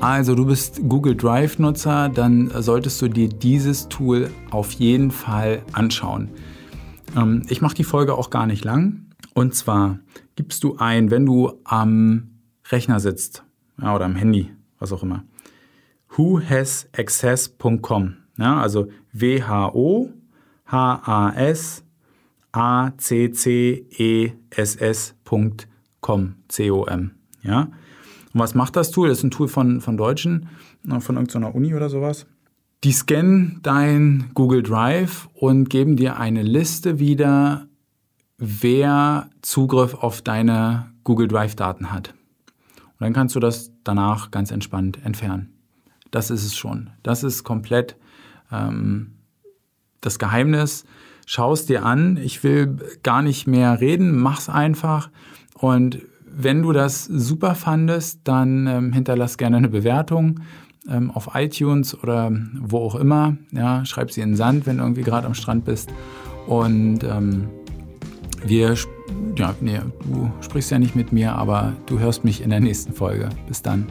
Also du bist Google Drive-Nutzer, dann solltest du dir dieses Tool auf jeden Fall anschauen. Ähm, ich mache die Folge auch gar nicht lang. Und zwar gibst du ein, wenn du am Rechner sitzt ja, oder am Handy, was auch immer, whohasaccess.com. Ja, also W-H-O-H-A-S A-C-C-E-S-S.com. C-O-M. Ja. Und was macht das Tool? Das ist ein Tool von, von Deutschen, ne, von irgendeiner Uni oder sowas. Die scannen dein Google Drive und geben dir eine Liste wieder, wer Zugriff auf deine Google Drive-Daten hat. Und dann kannst du das danach ganz entspannt entfernen. Das ist es schon. Das ist komplett ähm, das Geheimnis. Schau es dir an. Ich will gar nicht mehr reden. Mach's einfach. Und wenn du das super fandest, dann ähm, hinterlass gerne eine Bewertung ähm, auf iTunes oder wo auch immer. Ja, schreib sie in den Sand, wenn du irgendwie gerade am Strand bist. Und ähm, wir, ja, nee, du sprichst ja nicht mit mir, aber du hörst mich in der nächsten Folge. Bis dann.